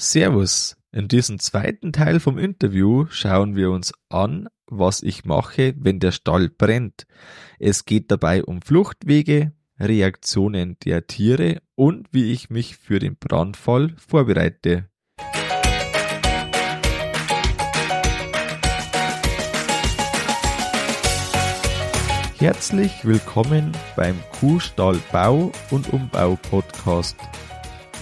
Servus. In diesem zweiten Teil vom Interview schauen wir uns an, was ich mache, wenn der Stall brennt. Es geht dabei um Fluchtwege, Reaktionen der Tiere und wie ich mich für den Brandfall vorbereite. Herzlich willkommen beim Kuhstall Bau und Umbau Podcast.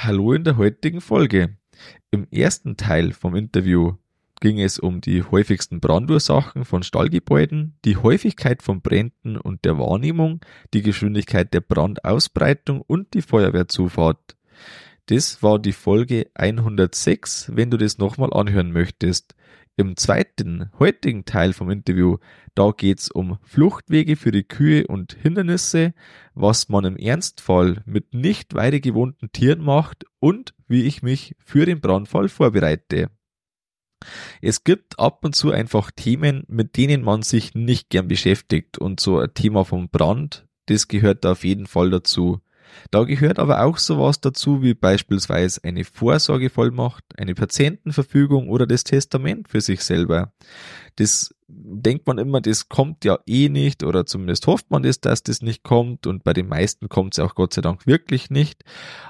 Hallo in der heutigen Folge. Im ersten Teil vom Interview ging es um die häufigsten Brandursachen von Stallgebäuden, die Häufigkeit von Bränden und der Wahrnehmung, die Geschwindigkeit der Brandausbreitung und die Feuerwehrzufahrt. Das war die Folge 106, wenn du das nochmal anhören möchtest. Im zweiten, heutigen Teil vom Interview, da geht's um Fluchtwege für die Kühe und Hindernisse, was man im Ernstfall mit nicht weiter gewohnten Tieren macht und wie ich mich für den Brandfall vorbereite. Es gibt ab und zu einfach Themen, mit denen man sich nicht gern beschäftigt und so ein Thema vom Brand, das gehört da auf jeden Fall dazu. Da gehört aber auch sowas dazu wie beispielsweise eine Vorsorgevollmacht, eine Patientenverfügung oder das Testament für sich selber. Das denkt man immer, das kommt ja eh nicht oder zumindest hofft man das, dass das nicht kommt und bei den meisten kommt es auch Gott sei Dank wirklich nicht.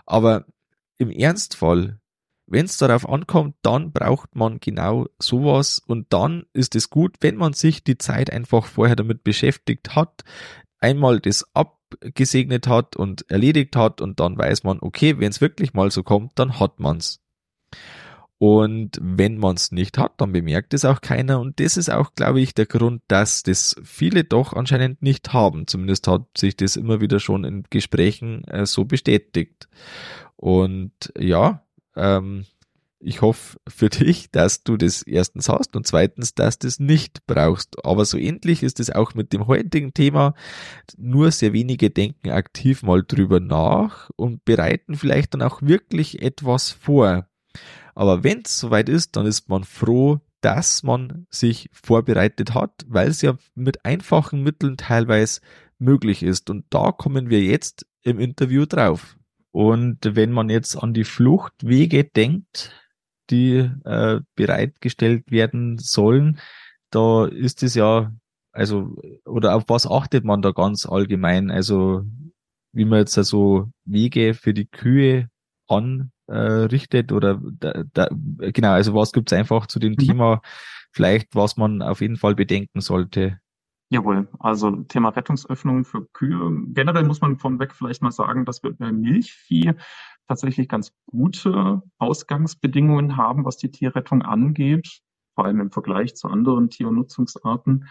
Aber im Ernstfall, wenn es darauf ankommt, dann braucht man genau sowas und dann ist es gut, wenn man sich die Zeit einfach vorher damit beschäftigt hat, einmal das ab gesegnet hat und erledigt hat und dann weiß man, okay, wenn es wirklich mal so kommt, dann hat man's. Und wenn man es nicht hat, dann bemerkt es auch keiner. Und das ist auch, glaube ich, der Grund, dass das viele doch anscheinend nicht haben. Zumindest hat sich das immer wieder schon in Gesprächen äh, so bestätigt. Und ja, ähm, ich hoffe für dich, dass du das erstens hast und zweitens, dass du es nicht brauchst. Aber so ähnlich ist es auch mit dem heutigen Thema. Nur sehr wenige denken aktiv mal drüber nach und bereiten vielleicht dann auch wirklich etwas vor. Aber wenn es soweit ist, dann ist man froh, dass man sich vorbereitet hat, weil es ja mit einfachen Mitteln teilweise möglich ist. Und da kommen wir jetzt im Interview drauf. Und wenn man jetzt an die Fluchtwege denkt, die äh, bereitgestellt werden sollen. Da ist es ja, also, oder auf was achtet man da ganz allgemein? Also, wie man jetzt also Wege für die Kühe anrichtet oder da, da, genau, also was gibt's einfach zu dem mhm. Thema, vielleicht was man auf jeden Fall bedenken sollte? Jawohl, also Thema Rettungsöffnung für Kühe. Generell muss man vorweg vielleicht mal sagen, dass wir bei Milchvieh tatsächlich ganz gute Ausgangsbedingungen haben, was die Tierrettung angeht, vor allem im Vergleich zu anderen Tiernutzungsarten.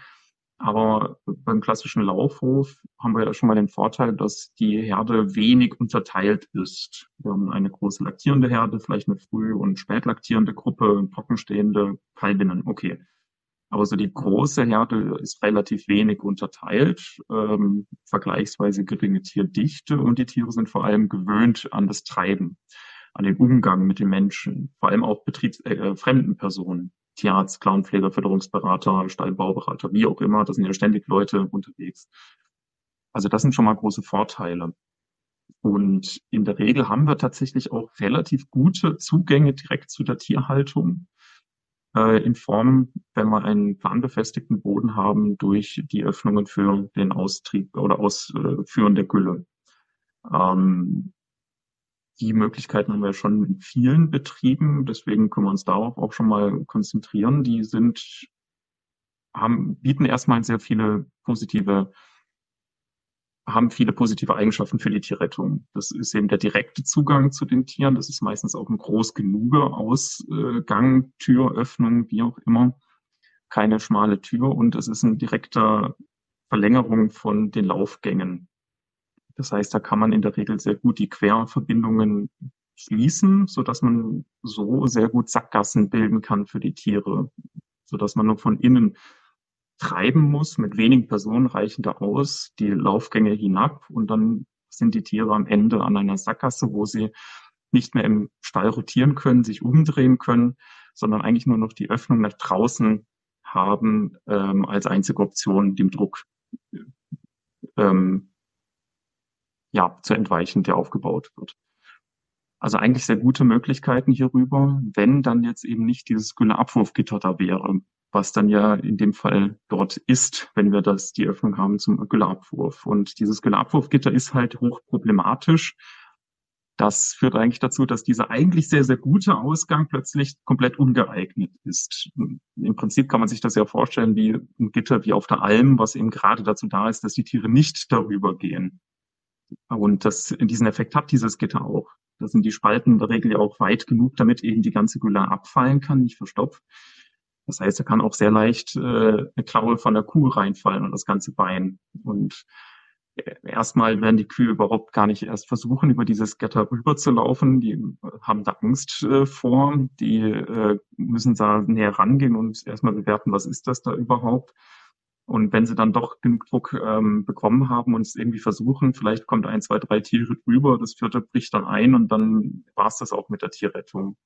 Aber beim klassischen Laufhof haben wir ja schon mal den Vorteil, dass die Herde wenig unterteilt ist. Wir haben eine große laktierende Herde, vielleicht eine früh- und spätlaktierende Gruppe, trockenstehende Kalbinnen. Okay. Aber so die große Herde ist relativ wenig unterteilt, ähm, vergleichsweise geringe Tierdichte und die Tiere sind vor allem gewöhnt an das Treiben, an den Umgang mit den Menschen, vor allem auch betriebsfremden äh, Personen. Tierarzt, Clownpfleger, Förderungsberater, Stallbauberater, wie auch immer, da sind ja ständig Leute unterwegs. Also das sind schon mal große Vorteile. Und in der Regel haben wir tatsächlich auch relativ gute Zugänge direkt zu der Tierhaltung äh, in Form, wenn wir einen planbefestigten Boden haben, durch die Öffnungen für den Austrieb oder Ausführen der Gülle. Ähm, die Möglichkeiten haben wir schon in vielen Betrieben, deswegen können wir uns darauf auch schon mal konzentrieren. Die sind, haben, bieten erstmal sehr viele positive haben viele positive Eigenschaften für die Tierrettung. Das ist eben der direkte Zugang zu den Tieren. Das ist meistens auch ein groß genuge Ausgang, Türöffnung, wie auch immer. Keine schmale Tür und es ist ein direkter Verlängerung von den Laufgängen. Das heißt, da kann man in der Regel sehr gut die Querverbindungen schließen, so dass man so sehr gut Sackgassen bilden kann für die Tiere, so dass man nur von innen treiben muss. Mit wenigen Personen reichen da aus, die Laufgänge hinab und dann sind die Tiere am Ende an einer Sackgasse, wo sie nicht mehr im Stall rotieren können, sich umdrehen können, sondern eigentlich nur noch die Öffnung nach draußen haben ähm, als einzige Option, dem Druck ähm, ja, zu entweichen, der aufgebaut wird. Also eigentlich sehr gute Möglichkeiten hierüber, wenn dann jetzt eben nicht dieses Gülle-Abwurfgitter da wäre, was dann ja in dem Fall dort ist, wenn wir das die Öffnung haben zum Gülleabwurf. Und dieses Gülleabwurfgitter ist halt hoch problematisch. Das führt eigentlich dazu, dass dieser eigentlich sehr, sehr gute Ausgang plötzlich komplett ungeeignet ist. Im Prinzip kann man sich das ja vorstellen wie ein Gitter wie auf der Alm, was eben gerade dazu da ist, dass die Tiere nicht darüber gehen. Und das, diesen Effekt hat dieses Gitter auch. Da sind die Spalten in der Regel ja auch weit genug, damit eben die ganze Gülle abfallen kann, nicht verstopft. Das heißt, er kann auch sehr leicht äh, eine Klaue von der Kuh reinfallen und das ganze Bein. Und äh, erstmal werden die Kühe überhaupt gar nicht erst versuchen, über dieses Gitter rüberzulaufen. Die haben da Angst äh, vor. Die äh, müssen da näher rangehen und erstmal bewerten, was ist das da überhaupt. Und wenn sie dann doch genug Druck ähm, bekommen haben und es irgendwie versuchen, vielleicht kommt ein, zwei, drei Tiere drüber, das vierte bricht dann ein und dann war es das auch mit der Tierrettung.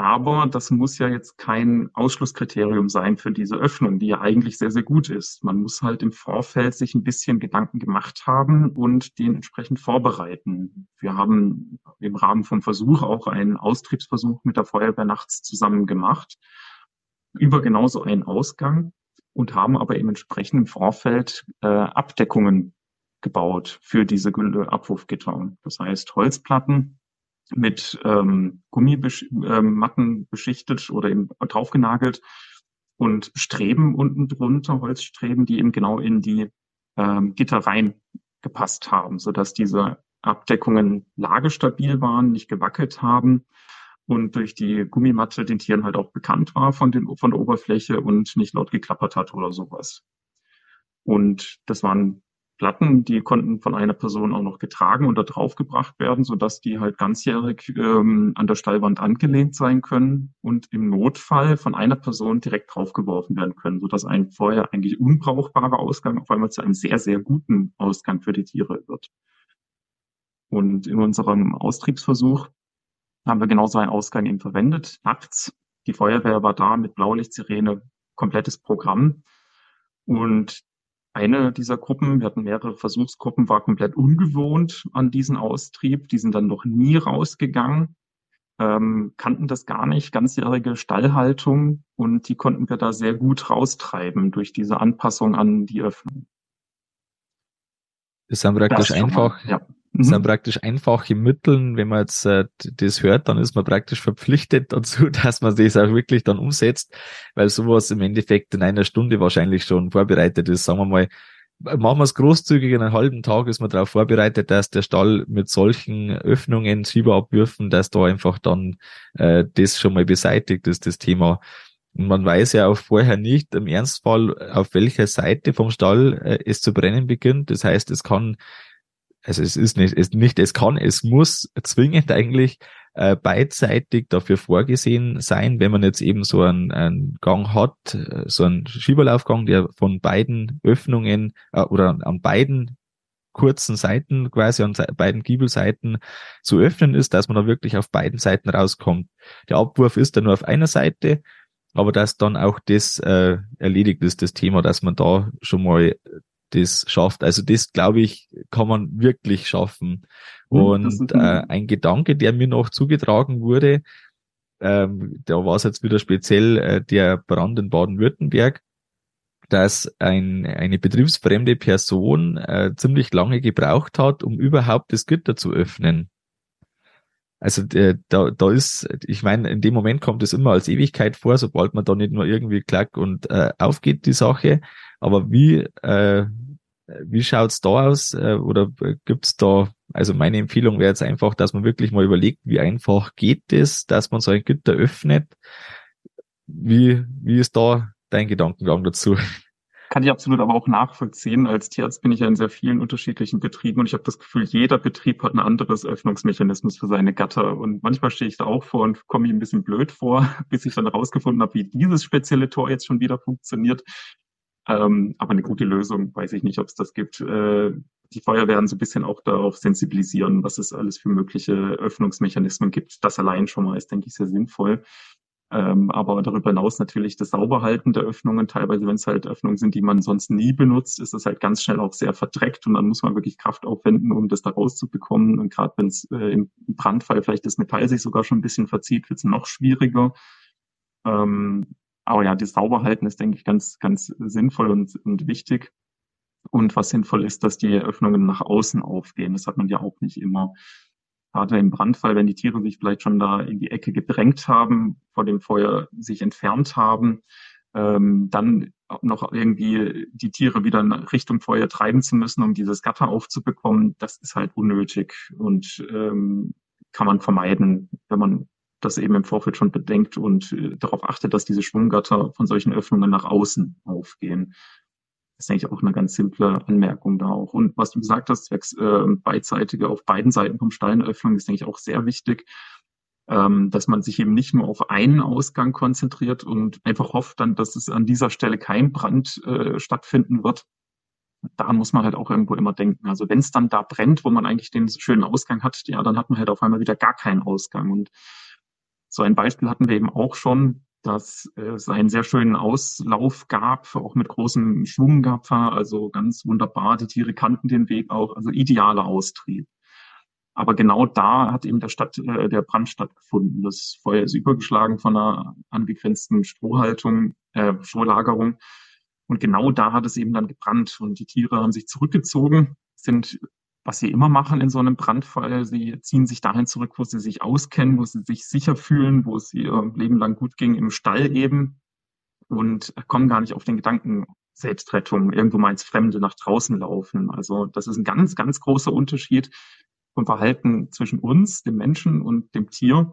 Aber das muss ja jetzt kein Ausschlusskriterium sein für diese Öffnung, die ja eigentlich sehr, sehr gut ist. Man muss halt im Vorfeld sich ein bisschen Gedanken gemacht haben und den entsprechend vorbereiten. Wir haben im Rahmen vom Versuch auch einen Austriebsversuch mit der Feuerwehr nachts zusammen gemacht über genauso einen Ausgang und haben aber im entsprechenden Vorfeld äh, Abdeckungen gebaut für diese Abwurfgitter. Das heißt Holzplatten, mit ähm, Gummimatten ähm, beschichtet oder eben draufgenagelt und Streben unten drunter, Holzstreben, die eben genau in die ähm, Gitter reingepasst haben, sodass diese Abdeckungen lagestabil waren, nicht gewackelt haben und durch die Gummimatte den Tieren halt auch bekannt war von, den, von der Oberfläche und nicht laut geklappert hat oder sowas. Und das waren Platten, die konnten von einer Person auch noch getragen oder draufgebracht werden, sodass die halt ganzjährig ähm, an der Stallwand angelehnt sein können und im Notfall von einer Person direkt draufgeworfen werden können, sodass ein vorher eigentlich unbrauchbarer Ausgang auf einmal zu einem sehr, sehr guten Ausgang für die Tiere wird. Und in unserem Austriebsversuch haben wir genauso einen Ausgang eben verwendet, nachts. Die Feuerwehr war da mit Blaulichtsirene, komplettes Programm. Und eine dieser Gruppen, wir hatten mehrere Versuchsgruppen, war komplett ungewohnt an diesen Austrieb. Die sind dann noch nie rausgegangen, ähm, kannten das gar nicht, ganzjährige Stallhaltung und die konnten wir da sehr gut raustreiben durch diese Anpassung an die Öffnung. Das sind praktisch das einfach, ja. Das sind mhm. praktisch einfache Mittel. Wenn man jetzt äh, das hört, dann ist man praktisch verpflichtet dazu, dass man das auch wirklich dann umsetzt, weil sowas im Endeffekt in einer Stunde wahrscheinlich schon vorbereitet ist. Sagen wir mal, machen wir es großzügig, in einem halben Tag ist man darauf vorbereitet, dass der Stall mit solchen Öffnungen, Schieberabwürfen, dass da einfach dann äh, das schon mal beseitigt ist, das Thema. Und man weiß ja auch vorher nicht im Ernstfall, auf welcher Seite vom Stall äh, es zu brennen beginnt. Das heißt, es kann also es ist nicht, es nicht, es kann, es muss zwingend eigentlich äh, beidseitig dafür vorgesehen sein, wenn man jetzt eben so einen, einen Gang hat, äh, so einen Schieberlaufgang, der von beiden Öffnungen äh, oder an beiden kurzen Seiten, quasi an beiden Giebelseiten zu öffnen ist, dass man da wirklich auf beiden Seiten rauskommt. Der Abwurf ist dann nur auf einer Seite, aber dass dann auch das äh, erledigt ist, das Thema, dass man da schon mal das schafft. Also das, glaube ich, kann man wirklich schaffen. Hm, Und äh, ein Gedanke, der mir noch zugetragen wurde, ähm, da war es jetzt wieder speziell äh, der Brand in Baden-Württemberg, dass ein, eine betriebsfremde Person äh, ziemlich lange gebraucht hat, um überhaupt das Gitter zu öffnen. Also äh, da, da ist, ich meine, in dem Moment kommt es immer als Ewigkeit vor, sobald man da nicht nur irgendwie klack und äh, aufgeht die Sache. Aber wie, äh, wie schaut's da aus? Äh, oder gibt's da, also meine Empfehlung wäre jetzt einfach, dass man wirklich mal überlegt, wie einfach geht es, dass man so ein Gitter öffnet. Wie, wie ist da dein Gedankengang dazu? Kann ich absolut aber auch nachvollziehen. Als Tierarzt bin ich ja in sehr vielen unterschiedlichen Betrieben und ich habe das Gefühl, jeder Betrieb hat ein anderes Öffnungsmechanismus für seine Gatter. Und manchmal stehe ich da auch vor und komme mir ein bisschen blöd vor, bis ich dann herausgefunden habe, wie dieses spezielle Tor jetzt schon wieder funktioniert. Ähm, aber eine gute Lösung, weiß ich nicht, ob es das gibt. Äh, die Feuerwehren so ein bisschen auch darauf sensibilisieren, was es alles für mögliche Öffnungsmechanismen gibt. Das allein schon mal ist, denke ich, sehr sinnvoll. Ähm, aber darüber hinaus natürlich das Sauberhalten der Öffnungen. Teilweise, wenn es halt Öffnungen sind, die man sonst nie benutzt, ist das halt ganz schnell auch sehr verdreckt und dann muss man wirklich Kraft aufwenden, um das da rauszubekommen. Und gerade wenn es äh, im Brandfall vielleicht das Metall sich sogar schon ein bisschen verzieht, wird es noch schwieriger. Ähm, aber ja, das Sauberhalten ist, denke ich, ganz, ganz sinnvoll und, und wichtig. Und was sinnvoll ist, dass die Öffnungen nach außen aufgehen. Das hat man ja auch nicht immer gerade im Brandfall, wenn die Tiere sich vielleicht schon da in die Ecke gedrängt haben, vor dem Feuer sich entfernt haben, ähm, dann noch irgendwie die Tiere wieder in Richtung Feuer treiben zu müssen, um dieses Gatter aufzubekommen, das ist halt unnötig und ähm, kann man vermeiden, wenn man das eben im Vorfeld schon bedenkt und äh, darauf achtet, dass diese Schwunggatter von solchen Öffnungen nach außen aufgehen. Das ist eigentlich auch eine ganz simple Anmerkung da auch. Und was du gesagt hast, zwecks äh, beidseitige auf beiden Seiten vom Steinöffnung, ist, denke ich, auch sehr wichtig, ähm, dass man sich eben nicht nur auf einen Ausgang konzentriert und einfach hofft dann, dass es an dieser Stelle kein Brand äh, stattfinden wird. Daran muss man halt auch irgendwo immer denken. Also wenn es dann da brennt, wo man eigentlich den schönen Ausgang hat, ja, dann hat man halt auf einmal wieder gar keinen Ausgang. Und so ein Beispiel hatten wir eben auch schon dass es einen sehr schönen Auslauf gab, auch mit großem Schwunggapfer, also ganz wunderbar. Die Tiere kannten den Weg auch, also idealer Austrieb. Aber genau da hat eben der, Stadt, äh, der Brand stattgefunden. Das Feuer ist übergeschlagen von einer angegrenzten Strohhaltung, äh, Strohlagerung. Und genau da hat es eben dann gebrannt und die Tiere haben sich zurückgezogen, sind was sie immer machen in so einem Brandfall. Sie ziehen sich dahin zurück, wo sie sich auskennen, wo sie sich sicher fühlen, wo es ihr Leben lang gut ging, im Stall eben und kommen gar nicht auf den Gedanken Selbstrettung, irgendwo mal ins Fremde nach draußen laufen. Also das ist ein ganz, ganz großer Unterschied vom Verhalten zwischen uns, dem Menschen und dem Tier.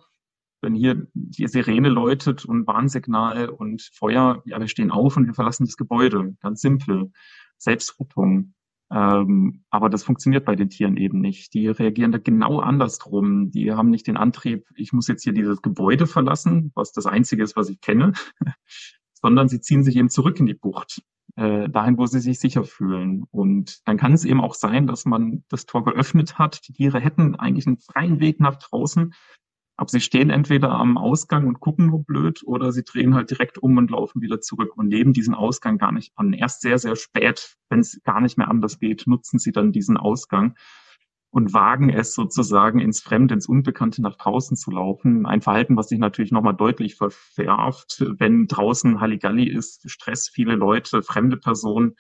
Wenn hier die Sirene läutet und Warnsignal und Feuer, ja, wir stehen auf und wir verlassen das Gebäude. Ganz simpel. Selbstrettung. Ähm, aber das funktioniert bei den Tieren eben nicht. Die reagieren da genau andersrum. Die haben nicht den Antrieb, ich muss jetzt hier dieses Gebäude verlassen, was das Einzige ist, was ich kenne, sondern sie ziehen sich eben zurück in die Bucht, äh, dahin, wo sie sich sicher fühlen. Und dann kann es eben auch sein, dass man das Tor geöffnet hat. Die Tiere hätten eigentlich einen freien Weg nach draußen, aber sie stehen entweder am Ausgang und gucken nur blöd oder sie drehen halt direkt um und laufen wieder zurück und nehmen diesen Ausgang gar nicht an. Erst sehr, sehr spät, wenn es gar nicht mehr anders geht, nutzen sie dann diesen Ausgang und wagen es sozusagen ins Fremde, ins Unbekannte nach draußen zu laufen. Ein Verhalten, was sich natürlich nochmal deutlich verfärbt, wenn draußen Halligalli ist, Stress, viele Leute, fremde Personen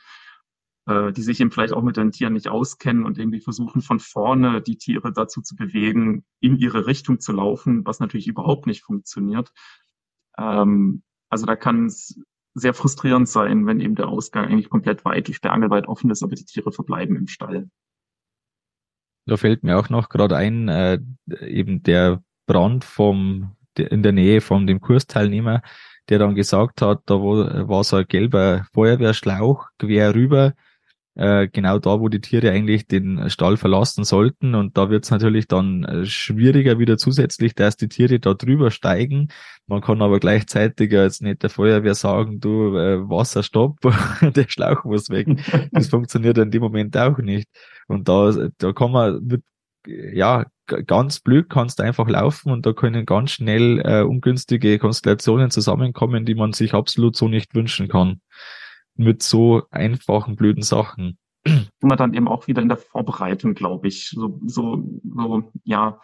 äh, die sich eben vielleicht auch mit den Tieren nicht auskennen und irgendwie versuchen von vorne die Tiere dazu zu bewegen, in ihre Richtung zu laufen, was natürlich überhaupt nicht funktioniert. Ähm, also da kann es sehr frustrierend sein, wenn eben der Ausgang eigentlich komplett weit, sperrangelweit offen ist, aber die Tiere verbleiben im Stall. Da fällt mir auch noch gerade ein, äh, eben der Brand vom in der Nähe von dem Kursteilnehmer, der dann gesagt hat, da war so ein gelber Feuerwehrschlauch quer rüber äh, genau da, wo die Tiere eigentlich den Stall verlassen sollten. Und da wird es natürlich dann äh, schwieriger wieder zusätzlich, dass die Tiere da drüber steigen. Man kann aber gleichzeitig jetzt nicht der Feuerwehr sagen, du äh, Wasser stopp, der Schlauch muss weg. Das funktioniert in dem Moment auch nicht. Und da, da kann man mit, ja, ganz blöd kannst einfach laufen und da können ganz schnell äh, ungünstige Konstellationen zusammenkommen, die man sich absolut so nicht wünschen kann mit so einfachen, blöden Sachen. Immer dann eben auch wieder in der Vorbereitung, glaube ich. So, so, so, ja,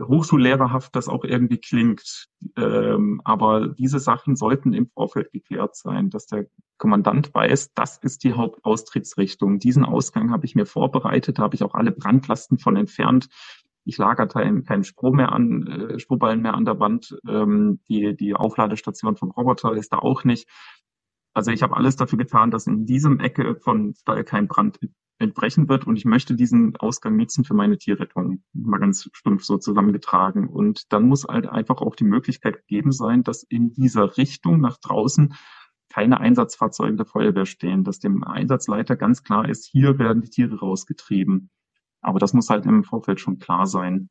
hochschullehrerhaft das auch irgendwie klingt. Ähm, aber diese Sachen sollten im Vorfeld geklärt sein, dass der Kommandant weiß, das ist die Hauptaustrittsrichtung. Diesen Ausgang habe ich mir vorbereitet, habe ich auch alle Brandlasten von entfernt. Ich lager keinen kein mehr an, äh, Strohballen mehr an der Wand. Ähm, die, die Aufladestation vom Roboter ist da auch nicht. Also ich habe alles dafür getan, dass in diesem Ecke von Stall kein Brand entbrechen wird und ich möchte diesen Ausgang nutzen für meine Tierrettung. Mal ganz stumpf so zusammengetragen. Und dann muss halt einfach auch die Möglichkeit gegeben sein, dass in dieser Richtung nach draußen keine Einsatzfahrzeuge der Feuerwehr stehen, dass dem Einsatzleiter ganz klar ist, hier werden die Tiere rausgetrieben. Aber das muss halt im Vorfeld schon klar sein.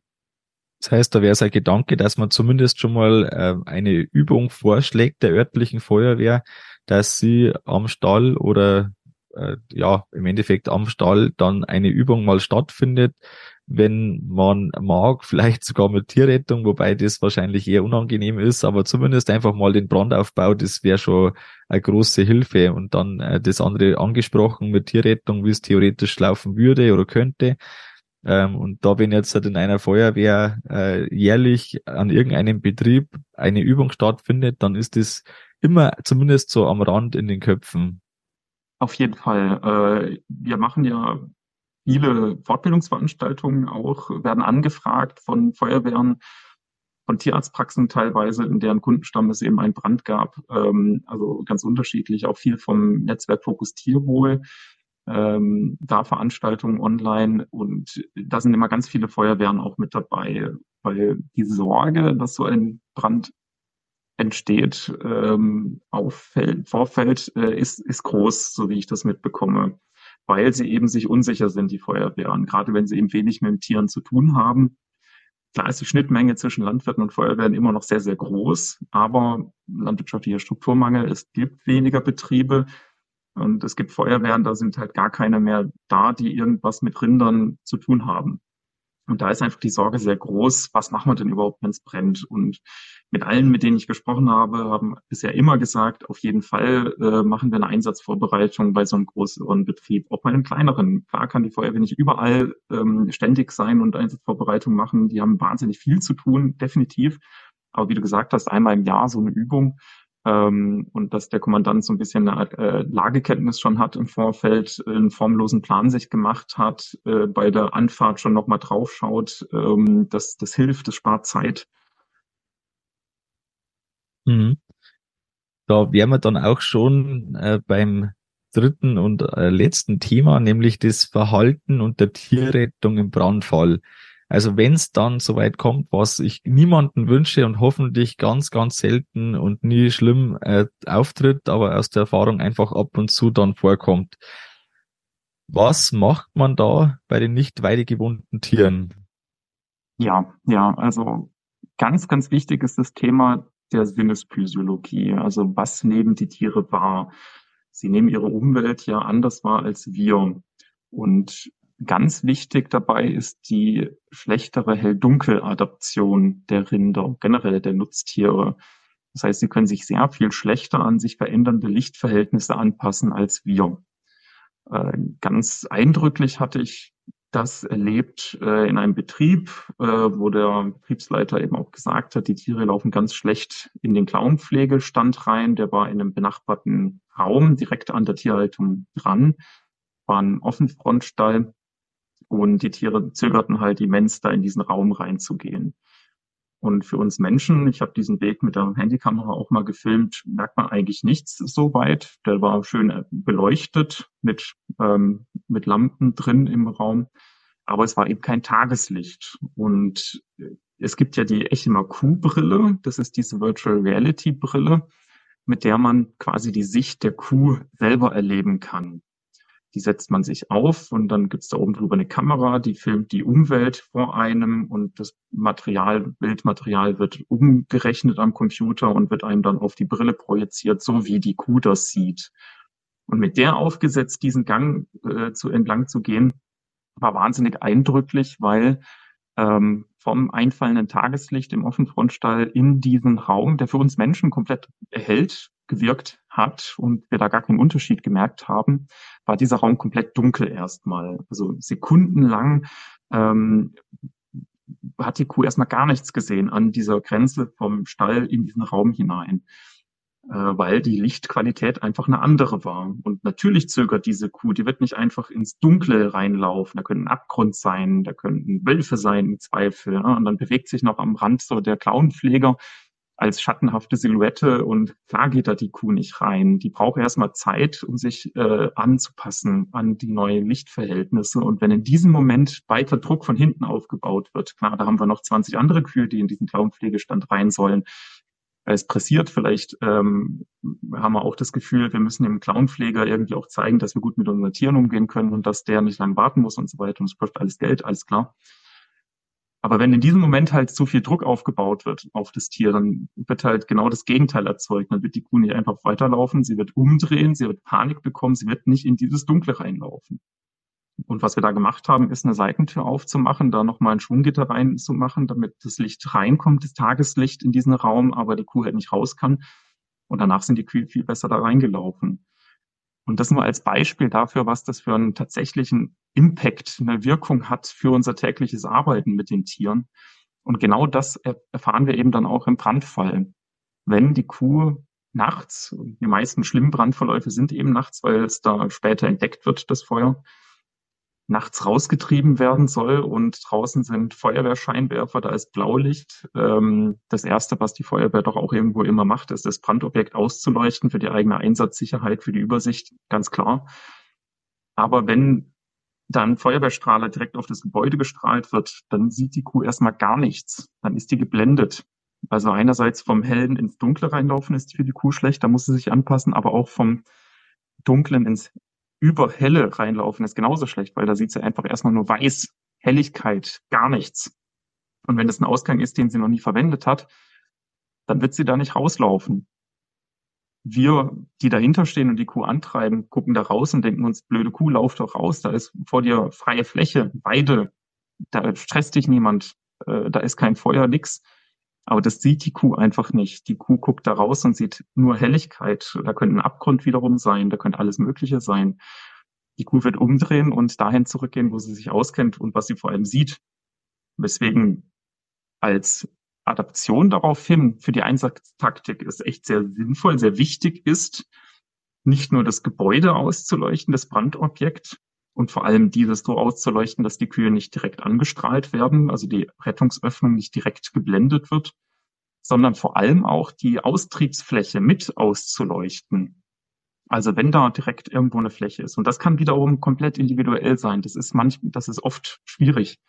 Das heißt, da wäre es ein Gedanke, dass man zumindest schon mal äh, eine Übung vorschlägt der örtlichen Feuerwehr, dass sie am Stall oder äh, ja im Endeffekt am Stall dann eine Übung mal stattfindet, wenn man mag, vielleicht sogar mit Tierrettung, wobei das wahrscheinlich eher unangenehm ist, aber zumindest einfach mal den Brandaufbau, das wäre schon eine große Hilfe. Und dann äh, das andere angesprochen mit Tierrettung, wie es theoretisch laufen würde oder könnte. Ähm, und da, wenn jetzt halt in einer Feuerwehr äh, jährlich an irgendeinem Betrieb eine Übung stattfindet, dann ist das immer zumindest so am Rand in den Köpfen. Auf jeden Fall. Äh, wir machen ja viele Fortbildungsveranstaltungen auch, werden angefragt von Feuerwehren, von Tierarztpraxen teilweise, in deren Kundenstamm es eben einen Brand gab. Ähm, also ganz unterschiedlich, auch viel vom Netzwerk Fokus Tierwohl ähm, da Veranstaltungen online und da sind immer ganz viele Feuerwehren auch mit dabei, weil die Sorge, dass so ein Brand entsteht, ähm, auffällt, Vorfeld, äh, ist, ist groß, so wie ich das mitbekomme, weil sie eben sich unsicher sind, die Feuerwehren, gerade wenn sie eben wenig mit Tieren zu tun haben. Klar ist die Schnittmenge zwischen Landwirten und Feuerwehren immer noch sehr, sehr groß, aber landwirtschaftlicher Strukturmangel, es gibt weniger Betriebe, und es gibt Feuerwehren, da sind halt gar keine mehr da, die irgendwas mit Rindern zu tun haben. Und da ist einfach die Sorge sehr groß, was machen wir denn überhaupt, wenn es brennt? Und mit allen, mit denen ich gesprochen habe, haben bisher immer gesagt, auf jeden Fall äh, machen wir eine Einsatzvorbereitung bei so einem größeren Betrieb, auch bei einem kleineren. Klar kann die Feuerwehr nicht überall ähm, ständig sein und Einsatzvorbereitung machen. Die haben wahnsinnig viel zu tun, definitiv. Aber wie du gesagt hast, einmal im Jahr so eine Übung, ähm, und dass der Kommandant so ein bisschen eine äh, Lagekenntnis schon hat im Vorfeld, einen formlosen Plan sich gemacht hat, äh, bei der Anfahrt schon nochmal draufschaut, ähm, das, das hilft, das spart Zeit. Mhm. Da wären wir dann auch schon äh, beim dritten und äh, letzten Thema, nämlich das Verhalten und der Tierrettung im Brandfall. Also wenn es dann soweit kommt, was ich niemanden wünsche und hoffentlich ganz, ganz selten und nie schlimm äh, auftritt, aber aus der Erfahrung einfach ab und zu dann vorkommt. Was macht man da bei den nicht weidegewohnten Tieren? Ja, ja, also ganz, ganz wichtig ist das Thema der Sinnesphysiologie. Also was nehmen die Tiere wahr? Sie nehmen ihre Umwelt ja anders wahr als wir. Und Ganz wichtig dabei ist die schlechtere Hell-Dunkel-Adaption der Rinder, generell der Nutztiere. Das heißt, sie können sich sehr viel schlechter an sich verändernde Lichtverhältnisse anpassen als wir. Äh, ganz eindrücklich hatte ich das erlebt äh, in einem Betrieb, äh, wo der Betriebsleiter eben auch gesagt hat, die Tiere laufen ganz schlecht in den Klauenpflegestand rein. Der war in einem benachbarten Raum direkt an der Tierhaltung dran, war ein Offenfrontstall und die Tiere zögerten halt immens, da in diesen Raum reinzugehen. Und für uns Menschen, ich habe diesen Weg mit der Handykamera auch mal gefilmt, merkt man eigentlich nichts so weit. Der war schön beleuchtet mit, ähm, mit Lampen drin im Raum. Aber es war eben kein Tageslicht. Und es gibt ja die Echima Q-Brille. Das ist diese Virtual Reality Brille, mit der man quasi die Sicht der Kuh selber erleben kann. Die setzt man sich auf und dann gibt's da oben drüber eine Kamera, die filmt die Umwelt vor einem und das Material, Bildmaterial wird umgerechnet am Computer und wird einem dann auf die Brille projiziert, so wie die Kuh das sieht. Und mit der aufgesetzt, diesen Gang äh, zu entlang zu gehen, war wahnsinnig eindrücklich, weil ähm, vom einfallenden Tageslicht im Offenfrontstall in diesen Raum, der für uns Menschen komplett erhellt gewirkt hat und wir da gar keinen Unterschied gemerkt haben, war dieser Raum komplett dunkel erstmal. Also sekundenlang ähm, hat die Kuh erstmal gar nichts gesehen an dieser Grenze vom Stall in diesen Raum hinein, weil die Lichtqualität einfach eine andere war. Und natürlich zögert diese Kuh, die wird nicht einfach ins Dunkle reinlaufen. Da können ein Abgrund sein, da könnten Wölfe sein im Zweifel. Ja? Und dann bewegt sich noch am Rand so der Klauenpfleger als schattenhafte Silhouette und klar geht da die Kuh nicht rein. Die braucht erstmal Zeit, um sich äh, anzupassen an die neuen Lichtverhältnisse. Und wenn in diesem Moment weiter Druck von hinten aufgebaut wird, klar, da haben wir noch 20 andere Kühe, die in diesen Klauenpflegestand rein sollen, ist pressiert. Vielleicht ähm, haben wir auch das Gefühl, wir müssen dem Clownpfleger irgendwie auch zeigen, dass wir gut mit unseren Tieren umgehen können und dass der nicht lang warten muss und so weiter. Und es kostet alles Geld, alles klar. Aber wenn in diesem Moment halt zu viel Druck aufgebaut wird auf das Tier, dann wird halt genau das Gegenteil erzeugt. Dann wird die Kuh nicht einfach weiterlaufen, sie wird umdrehen, sie wird Panik bekommen, sie wird nicht in dieses Dunkle reinlaufen. Und was wir da gemacht haben, ist eine Seitentür aufzumachen, da nochmal ein Schwunggitter reinzumachen, damit das Licht reinkommt, das Tageslicht in diesen Raum, aber die Kuh halt nicht raus kann. Und danach sind die Kühe viel besser da reingelaufen. Und das nur als Beispiel dafür, was das für einen tatsächlichen Impact, eine Wirkung hat für unser tägliches Arbeiten mit den Tieren. Und genau das erfahren wir eben dann auch im Brandfall. Wenn die Kuh nachts, die meisten schlimmen Brandverläufe sind eben nachts, weil es da später entdeckt wird, das Feuer, nachts rausgetrieben werden soll und draußen sind Feuerwehrscheinwerfer, da ist Blaulicht. Ähm, das Erste, was die Feuerwehr doch auch irgendwo immer macht, ist das Brandobjekt auszuleuchten für die eigene Einsatzsicherheit, für die Übersicht, ganz klar. Aber wenn dann Feuerwehrstrahler direkt auf das Gebäude gestrahlt wird, dann sieht die Kuh erstmal gar nichts. Dann ist die geblendet. Also einerseits vom Hellen ins Dunkle reinlaufen ist für die Kuh schlecht, da muss sie sich anpassen, aber auch vom Dunklen ins über Helle reinlaufen ist genauso schlecht, weil da sieht sie einfach erstmal nur weiß, Helligkeit, gar nichts. Und wenn das ein Ausgang ist, den sie noch nie verwendet hat, dann wird sie da nicht rauslaufen. Wir, die dahinter stehen und die Kuh antreiben, gucken da raus und denken uns, blöde Kuh, lauf doch raus, da ist vor dir freie Fläche, Weide, da stresst dich niemand, äh, da ist kein Feuer, nix. Aber das sieht die Kuh einfach nicht. Die Kuh guckt da raus und sieht nur Helligkeit. Da könnte ein Abgrund wiederum sein, da könnte alles Mögliche sein. Die Kuh wird umdrehen und dahin zurückgehen, wo sie sich auskennt und was sie vor allem sieht. Weswegen als Adaption daraufhin für die Einsatztaktik es echt sehr sinnvoll, sehr wichtig ist, nicht nur das Gebäude auszuleuchten, das Brandobjekt, und vor allem dieses so auszuleuchten, dass die Kühe nicht direkt angestrahlt werden, also die Rettungsöffnung nicht direkt geblendet wird, sondern vor allem auch die Austriebsfläche mit auszuleuchten. Also wenn da direkt irgendwo eine Fläche ist. Und das kann wiederum komplett individuell sein. Das ist manch, das ist oft schwierig.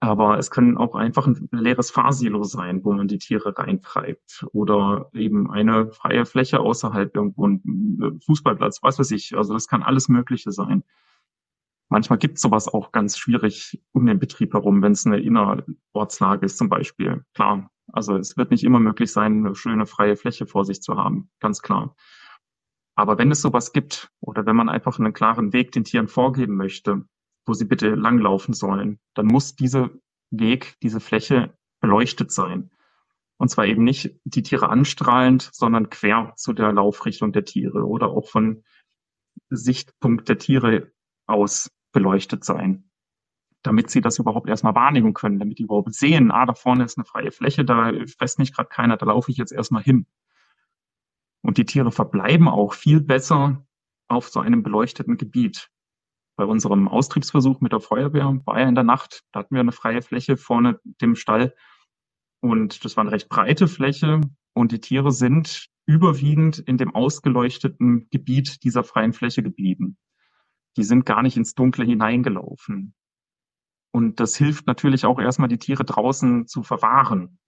Aber es können auch einfach ein leeres Fahrsilo sein, wo man die Tiere reintreibt. Oder eben eine freie Fläche außerhalb irgendwo, ein Fußballplatz, was weiß ich. Also das kann alles Mögliche sein. Manchmal gibt es sowas auch ganz schwierig um den Betrieb herum, wenn es eine Innerortslage ist zum Beispiel. Klar, also es wird nicht immer möglich sein, eine schöne freie Fläche vor sich zu haben, ganz klar. Aber wenn es sowas gibt oder wenn man einfach einen klaren Weg den Tieren vorgeben möchte, wo sie bitte langlaufen sollen, dann muss dieser Weg, diese Fläche beleuchtet sein. Und zwar eben nicht die Tiere anstrahlend, sondern quer zu der Laufrichtung der Tiere oder auch von Sichtpunkt der Tiere aus beleuchtet sein, damit sie das überhaupt erstmal wahrnehmen können, damit die überhaupt sehen, ah, da vorne ist eine freie Fläche, da fresst mich gerade keiner, da laufe ich jetzt erstmal hin. Und die Tiere verbleiben auch viel besser auf so einem beleuchteten Gebiet. Bei unserem Austriebsversuch mit der Feuerwehr war ja in der Nacht, da hatten wir eine freie Fläche vorne dem Stall und das war eine recht breite Fläche und die Tiere sind überwiegend in dem ausgeleuchteten Gebiet dieser freien Fläche geblieben die sind gar nicht ins Dunkle hineingelaufen. Und das hilft natürlich auch erstmal, die Tiere draußen zu verwahren.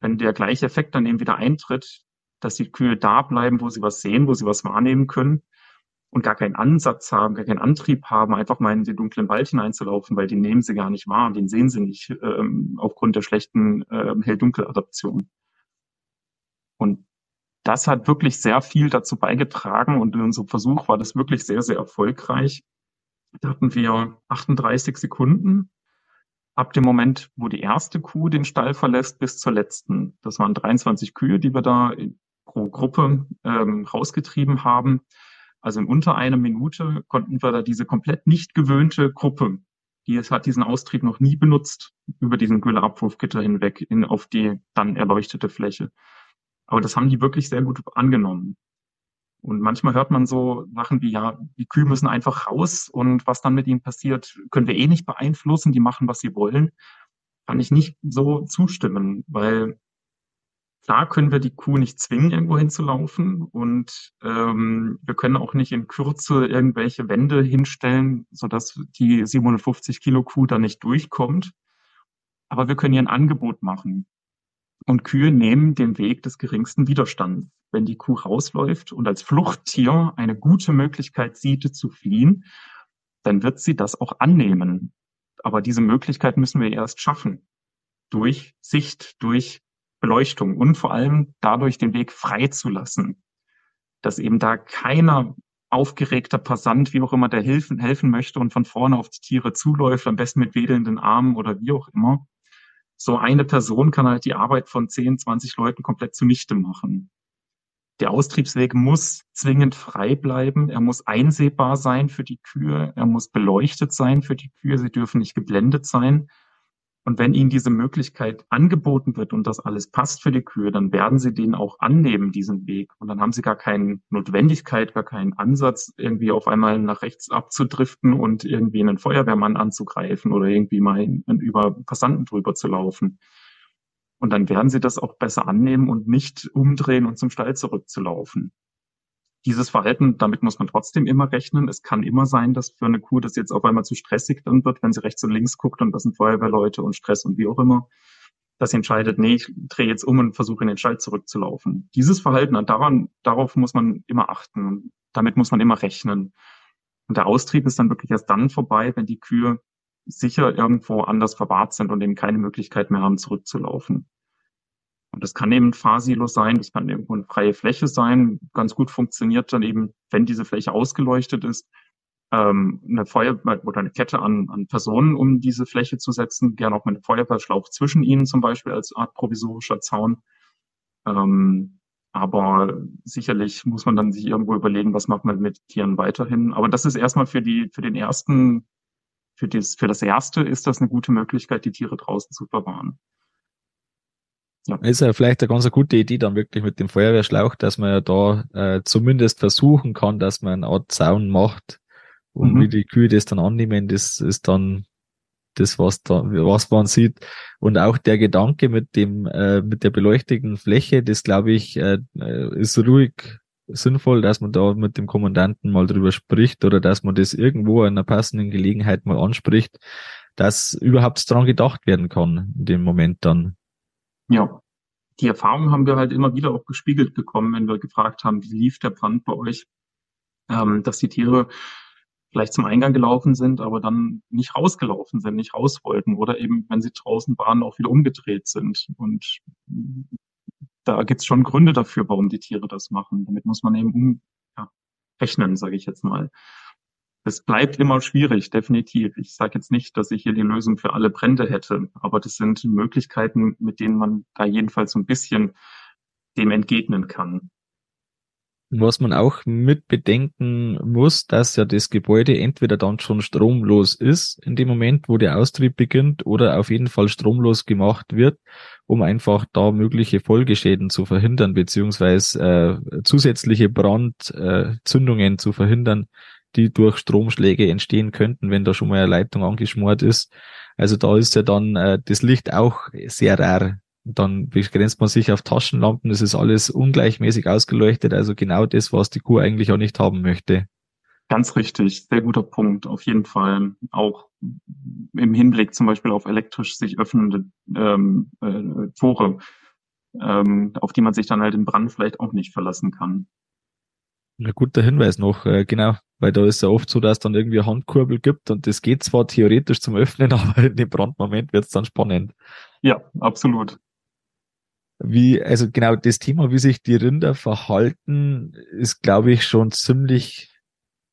Wenn der gleiche Effekt dann eben wieder eintritt, dass die Kühe da bleiben, wo sie was sehen, wo sie was wahrnehmen können und gar keinen Ansatz haben, gar keinen Antrieb haben, einfach mal in den dunklen Wald hineinzulaufen, weil den nehmen sie gar nicht wahr, den sehen sie nicht ähm, aufgrund der schlechten äh, Hell-Dunkel-Adaption. Und das hat wirklich sehr viel dazu beigetragen und in unserem Versuch war das wirklich sehr, sehr erfolgreich. Da hatten wir 38 Sekunden ab dem Moment, wo die erste Kuh den Stall verlässt, bis zur letzten. Das waren 23 Kühe, die wir da pro Gruppe ähm, rausgetrieben haben. Also in unter einer Minute konnten wir da diese komplett nicht gewöhnte Gruppe, die es hat diesen Austrieb noch nie benutzt, über diesen Gülle-Abwurfgitter hinweg in, auf die dann erleuchtete Fläche. Aber das haben die wirklich sehr gut angenommen. Und manchmal hört man so Sachen wie, ja, die Kühe müssen einfach raus und was dann mit ihnen passiert, können wir eh nicht beeinflussen, die machen, was sie wollen. Kann ich nicht so zustimmen, weil klar können wir die Kuh nicht zwingen, irgendwo hinzulaufen und ähm, wir können auch nicht in Kürze irgendwelche Wände hinstellen, sodass die 750 Kilo Kuh da nicht durchkommt. Aber wir können ihr ein Angebot machen. Und Kühe nehmen den Weg des geringsten Widerstands. Wenn die Kuh rausläuft und als Fluchttier eine gute Möglichkeit sieht, zu fliehen, dann wird sie das auch annehmen. Aber diese Möglichkeit müssen wir erst schaffen. Durch Sicht, durch Beleuchtung und vor allem dadurch den Weg frei zu lassen. Dass eben da keiner aufgeregter Passant, wie auch immer, der helfen, helfen möchte und von vorne auf die Tiere zuläuft, am besten mit wedelnden Armen oder wie auch immer. So eine Person kann halt die Arbeit von 10, 20 Leuten komplett zunichte machen. Der Austriebsweg muss zwingend frei bleiben. Er muss einsehbar sein für die Kühe. Er muss beleuchtet sein für die Kühe. Sie dürfen nicht geblendet sein. Und wenn ihnen diese Möglichkeit angeboten wird und das alles passt für die Kühe, dann werden sie den auch annehmen, diesen Weg. Und dann haben sie gar keine Notwendigkeit, gar keinen Ansatz, irgendwie auf einmal nach rechts abzudriften und irgendwie einen Feuerwehrmann anzugreifen oder irgendwie mal über Passanten drüber zu laufen. Und dann werden sie das auch besser annehmen und nicht umdrehen und zum Stall zurückzulaufen dieses Verhalten, damit muss man trotzdem immer rechnen. Es kann immer sein, dass für eine Kuh das jetzt auf einmal zu stressig dann wird, wenn sie rechts und links guckt und das sind Feuerwehrleute und Stress und wie auch immer, dass sie entscheidet, nee, ich drehe jetzt um und versuche in den Stall zurückzulaufen. Dieses Verhalten, daran, darauf muss man immer achten. Damit muss man immer rechnen. Und der Austrieb ist dann wirklich erst dann vorbei, wenn die Kühe sicher irgendwo anders verwahrt sind und eben keine Möglichkeit mehr haben, zurückzulaufen. Und das kann eben ein Fahrsilo sein, das kann irgendwo eine freie Fläche sein. Ganz gut funktioniert dann eben, wenn diese Fläche ausgeleuchtet ist, ähm, eine Feuer oder eine Kette an, an Personen, um diese Fläche zu setzen. Gerne auch mit einem Feuerwehrschlauch zwischen ihnen zum Beispiel als Art provisorischer Zaun. Ähm, aber sicherlich muss man dann sich irgendwo überlegen, was macht man mit Tieren weiterhin. Aber das ist erstmal für die, für den ersten, für das, für das erste ist das eine gute Möglichkeit, die Tiere draußen zu verwahren. Ja. Ist ja vielleicht eine ganz gute Idee dann wirklich mit dem Feuerwehrschlauch, dass man ja da äh, zumindest versuchen kann, dass man eine Art Zaun macht. Und mhm. wie die Kühe das dann annehmen, das ist dann das, was da, was man sieht. Und auch der Gedanke mit dem, äh, mit der beleuchteten Fläche, das glaube ich, äh, ist ruhig sinnvoll, dass man da mit dem Kommandanten mal drüber spricht oder dass man das irgendwo in einer passenden Gelegenheit mal anspricht, dass überhaupt dran gedacht werden kann in dem Moment dann. Ja, die Erfahrung haben wir halt immer wieder auch gespiegelt bekommen, wenn wir gefragt haben, wie lief der Brand bei euch, ähm, dass die Tiere vielleicht zum Eingang gelaufen sind, aber dann nicht rausgelaufen sind, nicht raus wollten oder eben, wenn sie draußen waren, auch wieder umgedreht sind. Und da gibt es schon Gründe dafür, warum die Tiere das machen. Damit muss man eben um, ja, sage ich jetzt mal es bleibt immer schwierig, definitiv. Ich sage jetzt nicht, dass ich hier die Lösung für alle Brände hätte, aber das sind Möglichkeiten, mit denen man da jedenfalls so ein bisschen dem entgegnen kann. Was man auch mit bedenken muss, dass ja das Gebäude entweder dann schon stromlos ist in dem Moment, wo der Austrieb beginnt, oder auf jeden Fall stromlos gemacht wird, um einfach da mögliche Folgeschäden zu verhindern, beziehungsweise äh, zusätzliche Brandzündungen äh, zu verhindern, die durch Stromschläge entstehen könnten, wenn da schon mal eine Leitung angeschmort ist. Also da ist ja dann äh, das Licht auch sehr rar. Dann begrenzt man sich auf Taschenlampen, es ist alles ungleichmäßig ausgeleuchtet, also genau das, was die Kuh eigentlich auch nicht haben möchte. Ganz richtig, sehr guter Punkt, auf jeden Fall. Auch im Hinblick zum Beispiel auf elektrisch sich öffnende ähm, äh, Tore, ähm, auf die man sich dann halt im Brand vielleicht auch nicht verlassen kann. Ein guter Hinweis noch, äh, genau, weil da ist ja oft so, dass es dann irgendwie eine Handkurbel gibt und das geht zwar theoretisch zum Öffnen, aber in dem Brandmoment wird es dann spannend. Ja, absolut. Wie, also genau das Thema, wie sich die Rinder verhalten, ist, glaube ich, schon ziemlich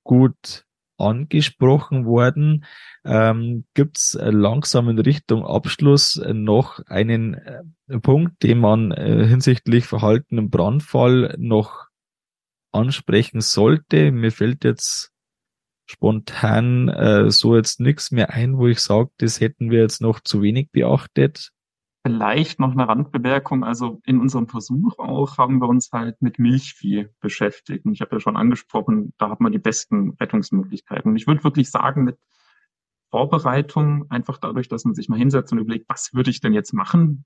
gut angesprochen worden. Ähm, Gibt es langsam in Richtung Abschluss noch einen äh, Punkt, den man äh, hinsichtlich Verhalten im Brandfall noch ansprechen sollte. Mir fällt jetzt spontan äh, so jetzt nichts mehr ein, wo ich sage, das hätten wir jetzt noch zu wenig beachtet. Vielleicht noch eine Randbemerkung. Also in unserem Versuch auch haben wir uns halt mit Milchvieh beschäftigt. Und ich habe ja schon angesprochen, da hat man die besten Rettungsmöglichkeiten. Und ich würde wirklich sagen, mit Vorbereitung, einfach dadurch, dass man sich mal hinsetzt und überlegt, was würde ich denn jetzt machen?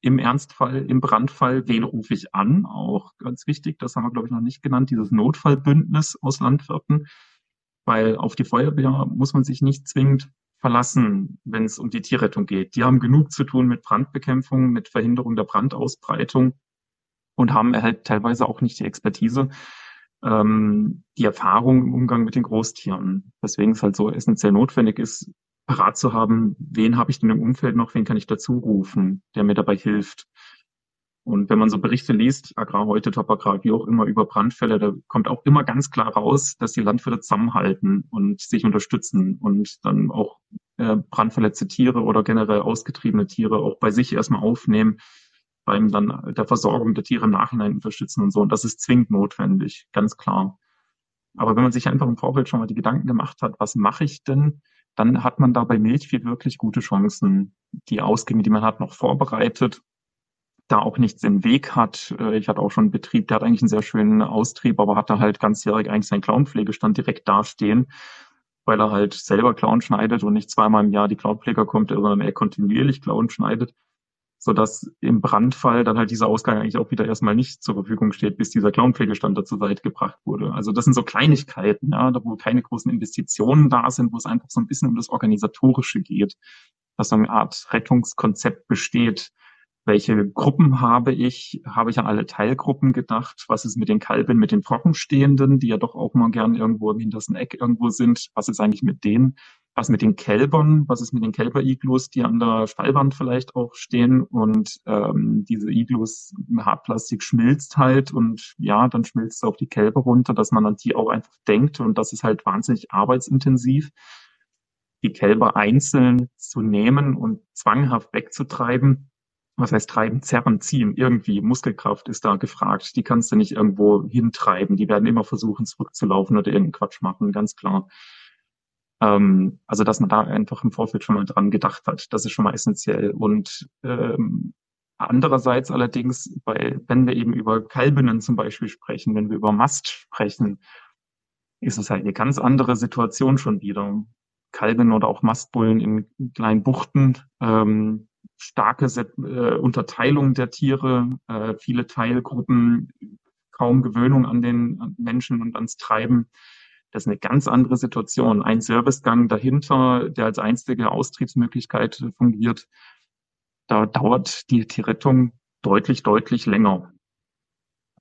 Im Ernstfall, im Brandfall, wen rufe ich an? Auch ganz wichtig, das haben wir, glaube ich, noch nicht genannt, dieses Notfallbündnis aus Landwirten. Weil auf die Feuerwehr muss man sich nicht zwingend verlassen, wenn es um die Tierrettung geht. Die haben genug zu tun mit Brandbekämpfung, mit Verhinderung der Brandausbreitung und haben halt teilweise auch nicht die Expertise, ähm, die Erfahrung im Umgang mit den Großtieren. Deswegen es halt so essentiell notwendig ist, parat zu haben, wen habe ich denn im Umfeld noch, wen kann ich dazu rufen, der mir dabei hilft. Und wenn man so Berichte liest, Agrar heute, Top Agrar, wie auch immer, über Brandfälle, da kommt auch immer ganz klar raus, dass die Landwirte zusammenhalten und sich unterstützen und dann auch äh, brandverletzte Tiere oder generell ausgetriebene Tiere auch bei sich erstmal aufnehmen, beim dann der Versorgung der Tiere im Nachhinein unterstützen und so. Und das ist zwingend notwendig, ganz klar. Aber wenn man sich einfach im Vorfeld schon mal die Gedanken gemacht hat, was mache ich denn, dann hat man da bei Milchvieh wirklich gute Chancen. Die Ausgänge, die man hat, noch vorbereitet da auch nichts im Weg hat. Äh, ich hatte auch schon einen Betrieb, der hat eigentlich einen sehr schönen Austrieb, aber hatte halt ganzjährig eigentlich seinen Clownpflegestand direkt dastehen, weil er halt selber Clown schneidet und nicht zweimal im Jahr die Clownpfleger kommt, sondern er kontinuierlich Clown schneidet, sodass im Brandfall dann halt dieser Ausgang eigentlich auch wieder erstmal nicht zur Verfügung steht, bis dieser Clownpflegestand da zur Seite gebracht wurde. Also das sind so Kleinigkeiten, ja, da wo keine großen Investitionen da sind, wo es einfach so ein bisschen um das Organisatorische geht, dass so eine Art Rettungskonzept besteht, welche Gruppen habe ich? Habe ich an alle Teilgruppen gedacht? Was ist mit den Kalben, mit den Trockenstehenden, die ja doch auch mal gern irgendwo im hintersten Eck irgendwo sind? Was ist eigentlich mit denen? Was mit den Kälbern? Was ist mit den Kälber-Iglus, die an der Stallwand vielleicht auch stehen? Und ähm, diese Iglus, Hartplastik schmilzt halt und ja, dann schmilzt auf die Kälber runter, dass man an die auch einfach denkt und das ist halt wahnsinnig arbeitsintensiv die Kälber einzeln zu nehmen und zwanghaft wegzutreiben, was heißt treiben, zerren, ziehen, irgendwie. Muskelkraft ist da gefragt. Die kannst du nicht irgendwo hintreiben. Die werden immer versuchen, zurückzulaufen oder irgendeinen Quatsch machen, ganz klar. Ähm, also, dass man da einfach im Vorfeld schon mal dran gedacht hat, das ist schon mal essentiell. Und ähm, andererseits allerdings, weil, wenn wir eben über Kalbinnen zum Beispiel sprechen, wenn wir über Mast sprechen, ist es halt eine ganz andere Situation schon wieder. Kalben oder auch Mastbullen in kleinen Buchten, ähm, starke äh, Unterteilung der Tiere, äh, viele Teilgruppen, kaum Gewöhnung an den Menschen und ans Treiben. Das ist eine ganz andere Situation. Ein Servicegang dahinter, der als einzige Austriebsmöglichkeit fungiert, da dauert die, die Rettung deutlich, deutlich länger.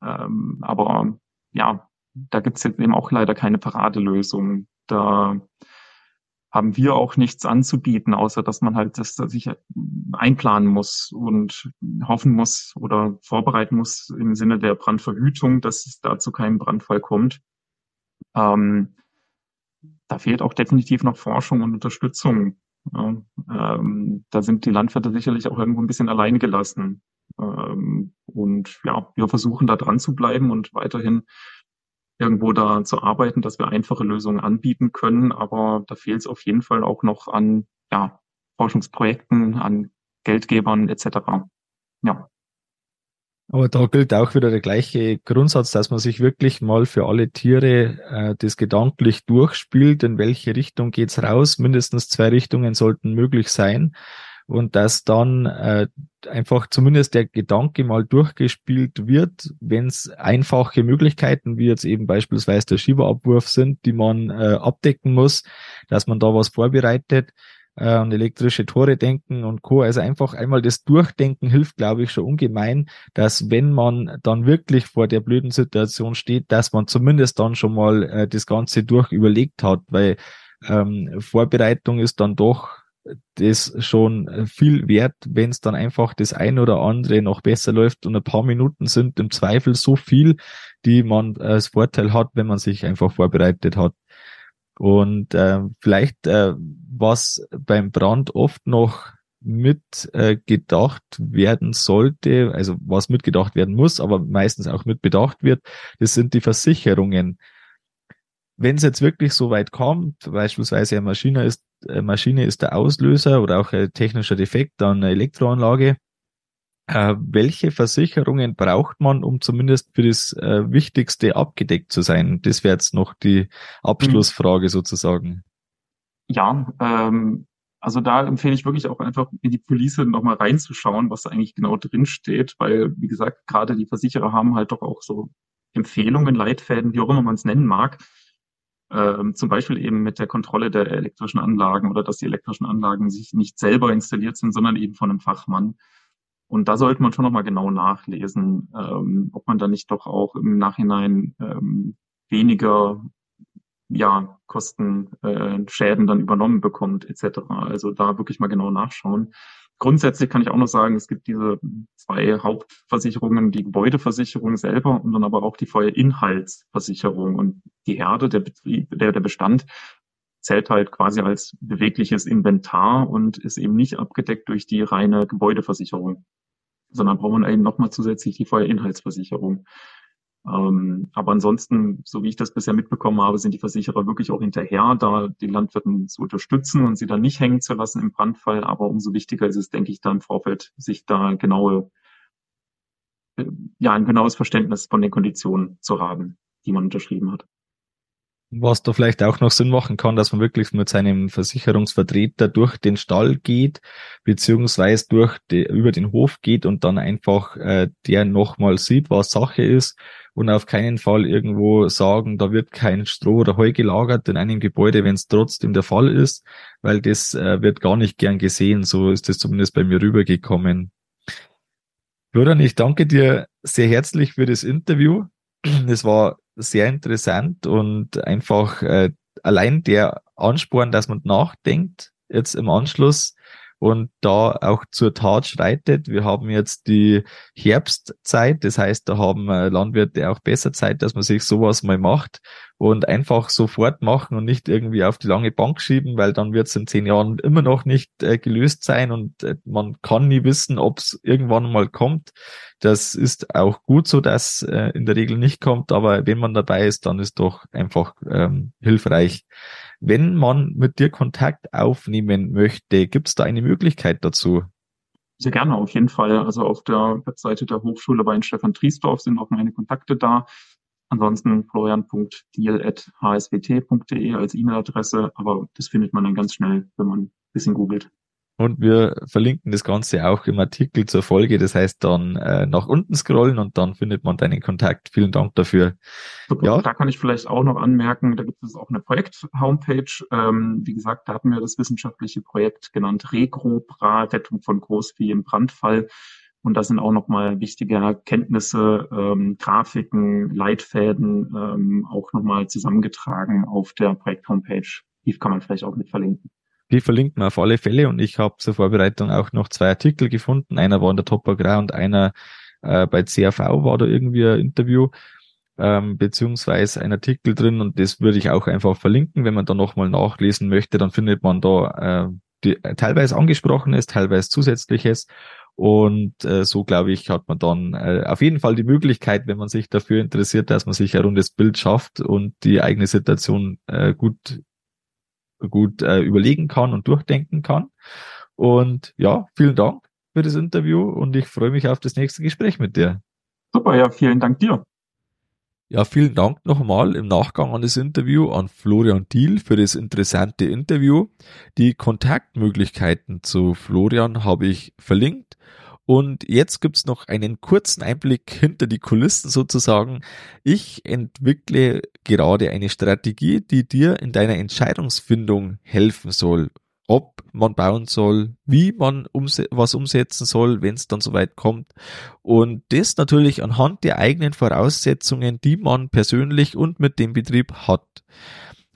Ähm, aber ja, da gibt's jetzt eben auch leider keine Paradelösung. Da haben wir auch nichts anzubieten, außer dass man halt das sich einplanen muss und hoffen muss oder vorbereiten muss im Sinne der Brandverhütung, dass es da zu keinem Brandfall kommt. Ähm, da fehlt auch definitiv noch Forschung und Unterstützung. Ähm, da sind die Landwirte sicherlich auch irgendwo ein bisschen allein gelassen. Ähm, und ja, wir versuchen da dran zu bleiben und weiterhin irgendwo da zu arbeiten, dass wir einfache Lösungen anbieten können. Aber da fehlt es auf jeden Fall auch noch an ja, Forschungsprojekten, an Geldgebern etc. Ja. Aber da gilt auch wieder der gleiche Grundsatz, dass man sich wirklich mal für alle Tiere äh, das gedanklich durchspielt, in welche Richtung geht's raus. Mindestens zwei Richtungen sollten möglich sein und dass dann äh, einfach zumindest der Gedanke mal durchgespielt wird, wenn es einfache Möglichkeiten, wie jetzt eben beispielsweise der Schieberabwurf sind, die man äh, abdecken muss, dass man da was vorbereitet äh, an elektrische Tore denken und Co. Also einfach einmal das Durchdenken hilft, glaube ich, schon ungemein, dass wenn man dann wirklich vor der blöden Situation steht, dass man zumindest dann schon mal äh, das Ganze durch überlegt hat, weil ähm, Vorbereitung ist dann doch das schon viel wert, wenn es dann einfach das ein oder andere noch besser läuft und ein paar Minuten sind im Zweifel so viel, die man als Vorteil hat, wenn man sich einfach vorbereitet hat. Und äh, vielleicht, äh, was beim Brand oft noch mit äh, werden sollte, also was mitgedacht werden muss, aber meistens auch mit bedacht wird, das sind die Versicherungen. Wenn es jetzt wirklich so weit kommt, beispielsweise eine Maschine ist äh, Maschine ist der Auslöser oder auch ein technischer Defekt an einer Elektroanlage. Äh, welche Versicherungen braucht man, um zumindest für das äh, Wichtigste abgedeckt zu sein? Das wäre jetzt noch die Abschlussfrage mhm. sozusagen. Ja, ähm, also da empfehle ich wirklich auch einfach in die Police nochmal reinzuschauen, was da eigentlich genau drin steht, weil, wie gesagt, gerade die Versicherer haben halt doch auch so Empfehlungen, Leitfäden, wie auch immer man es nennen mag, Ähm, zum Beispiel eben mit der Kontrolle der elektrischen Anlagen oder dass die elektrischen Anlagen sich nicht selber installiert sind, sondern eben von einem Fachmann. Und da sollte man schon nochmal genau nachlesen, ähm, ob man da nicht doch auch im Nachhinein ähm, weniger ja, Kosten, äh, Schäden dann übernommen bekommt, etc. Also da wirklich mal genau nachschauen. Grundsätzlich kann ich auch noch sagen, es gibt diese zwei Hauptversicherungen, die Gebäudeversicherung selber und dann aber auch die Feuerinhaltsversicherung. Und die Herde, der Betrieb, der, der Bestand zählt halt quasi als bewegliches Inventar und ist eben nicht abgedeckt durch die reine Gebäudeversicherung, sondern braucht man eben nochmal zusätzlich die Feuerinhaltsversicherung. Ähm, aber ansonsten, so wie ich das bisher mitbekommen habe, sind die Versicherer wirklich auch hinterher, da die Landwirten zu unterstützen und sie dann nicht hängen zu lassen im Brandfall. Aber umso wichtiger ist es, denke ich, da im Vorfeld, sich da genaue, äh, ja, ein genaues Verständnis von den Konditionen zu haben, die man unterschrieben hat. Was da vielleicht auch noch Sinn machen kann, dass man wirklich mit seinem Versicherungsvertreter durch den Stall geht, beziehungsweise durch die, über den Hof geht und dann einfach äh, der nochmal sieht, was Sache ist und auf keinen Fall irgendwo sagen, da wird kein Stroh oder Heu gelagert in einem Gebäude, wenn es trotzdem der Fall ist, weil das äh, wird gar nicht gern gesehen. So ist es zumindest bei mir rübergekommen. Florian, ich danke dir sehr herzlich für das Interview. Es war sehr interessant und einfach äh, allein der Ansporn, dass man nachdenkt, jetzt im Anschluss und da auch zur Tat schreitet. Wir haben jetzt die Herbstzeit, das heißt, da haben äh, Landwirte auch besser Zeit, dass man sich sowas mal macht und einfach sofort machen und nicht irgendwie auf die lange Bank schieben, weil dann wird es in zehn Jahren immer noch nicht äh, gelöst sein und äh, man kann nie wissen, ob es irgendwann mal kommt. Das ist auch gut so, dass äh, in der Regel nicht kommt, aber wenn man dabei ist, dann ist doch einfach ähm, hilfreich. Wenn man mit dir Kontakt aufnehmen möchte, gibt es da eine Möglichkeit dazu? Sehr gerne, auf jeden Fall. Also auf der Webseite der Hochschule bei Stefan Triesdorf sind auch meine Kontakte da. Ansonsten florian.diel.hswt.de als E-Mail-Adresse, aber das findet man dann ganz schnell, wenn man ein bisschen googelt. Und wir verlinken das Ganze auch im Artikel zur Folge. Das heißt dann äh, nach unten scrollen und dann findet man deinen Kontakt. Vielen Dank dafür. Super. Ja. Da kann ich vielleicht auch noch anmerken, da gibt es auch eine Projekt-Homepage. Ähm, wie gesagt, da hatten wir das wissenschaftliche Projekt genannt Regrobra, Rettung von Großvieh im Brandfall. Und da sind auch nochmal wichtige Erkenntnisse, ähm, Grafiken, Leitfäden ähm, auch nochmal zusammengetragen auf der Projekt-Homepage. Die kann man vielleicht auch mit verlinken. Die verlinken wir auf alle Fälle und ich habe zur Vorbereitung auch noch zwei Artikel gefunden. Einer war in der Top Agrar und einer äh, bei CAV war da irgendwie ein Interview ähm, beziehungsweise ein Artikel drin und das würde ich auch einfach verlinken. Wenn man da nochmal nachlesen möchte, dann findet man da äh, die, äh, teilweise angesprochenes, teilweise zusätzliches und äh, so glaube ich, hat man dann äh, auf jeden Fall die Möglichkeit, wenn man sich dafür interessiert, dass man sich ein rundes Bild schafft und die eigene Situation äh, gut gut äh, überlegen kann und durchdenken kann. Und ja, vielen Dank für das Interview und ich freue mich auf das nächste Gespräch mit dir. Super, ja, vielen Dank dir. Ja, vielen Dank nochmal im Nachgang an das Interview an Florian Diel für das interessante Interview. Die Kontaktmöglichkeiten zu Florian habe ich verlinkt und jetzt gibt's noch einen kurzen Einblick hinter die Kulissen sozusagen. Ich entwickle gerade eine Strategie, die dir in deiner Entscheidungsfindung helfen soll. Ob man bauen soll, wie man umse was umsetzen soll, wenn es dann soweit kommt. Und das natürlich anhand der eigenen Voraussetzungen, die man persönlich und mit dem Betrieb hat.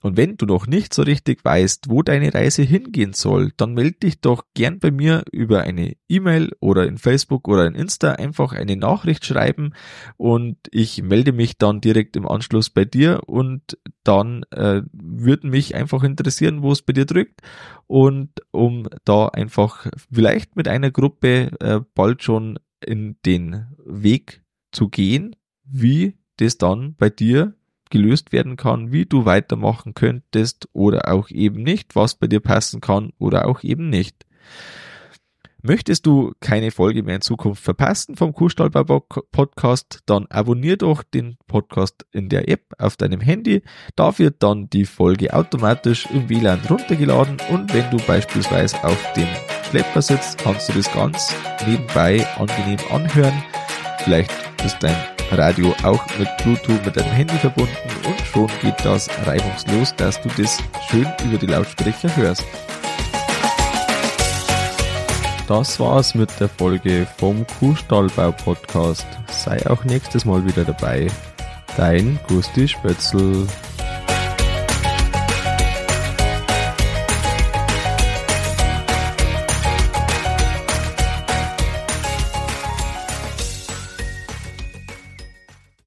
Und wenn du noch nicht so richtig weißt, wo deine Reise hingehen soll, dann melde dich doch gern bei mir über eine E-Mail oder in Facebook oder in Insta einfach eine Nachricht schreiben und ich melde mich dann direkt im Anschluss bei dir und dann äh, würde mich einfach interessieren, wo es bei dir drückt und um da einfach vielleicht mit einer Gruppe äh, bald schon in den Weg zu gehen, wie das dann bei dir gelöst werden kann, wie du weitermachen könntest oder auch eben nicht, was bei dir passen kann oder auch eben nicht. Möchtest du keine Folge mehr in Zukunft verpassen vom Kuhstallbau Podcast, dann abonnier doch den Podcast in der App auf deinem Handy. Da wird dann die Folge automatisch im WLAN runtergeladen und wenn du beispielsweise auf dem Schlepper sitzt, kannst du das ganz nebenbei angenehm anhören Vielleicht ist dein Radio auch mit Bluetooth mit deinem Handy verbunden und schon geht das reibungslos, dass du das schön über die Lautsprecher hörst. Das war's mit der Folge vom Kuhstallbau Podcast. Sei auch nächstes Mal wieder dabei. Dein Gusti Spötzl.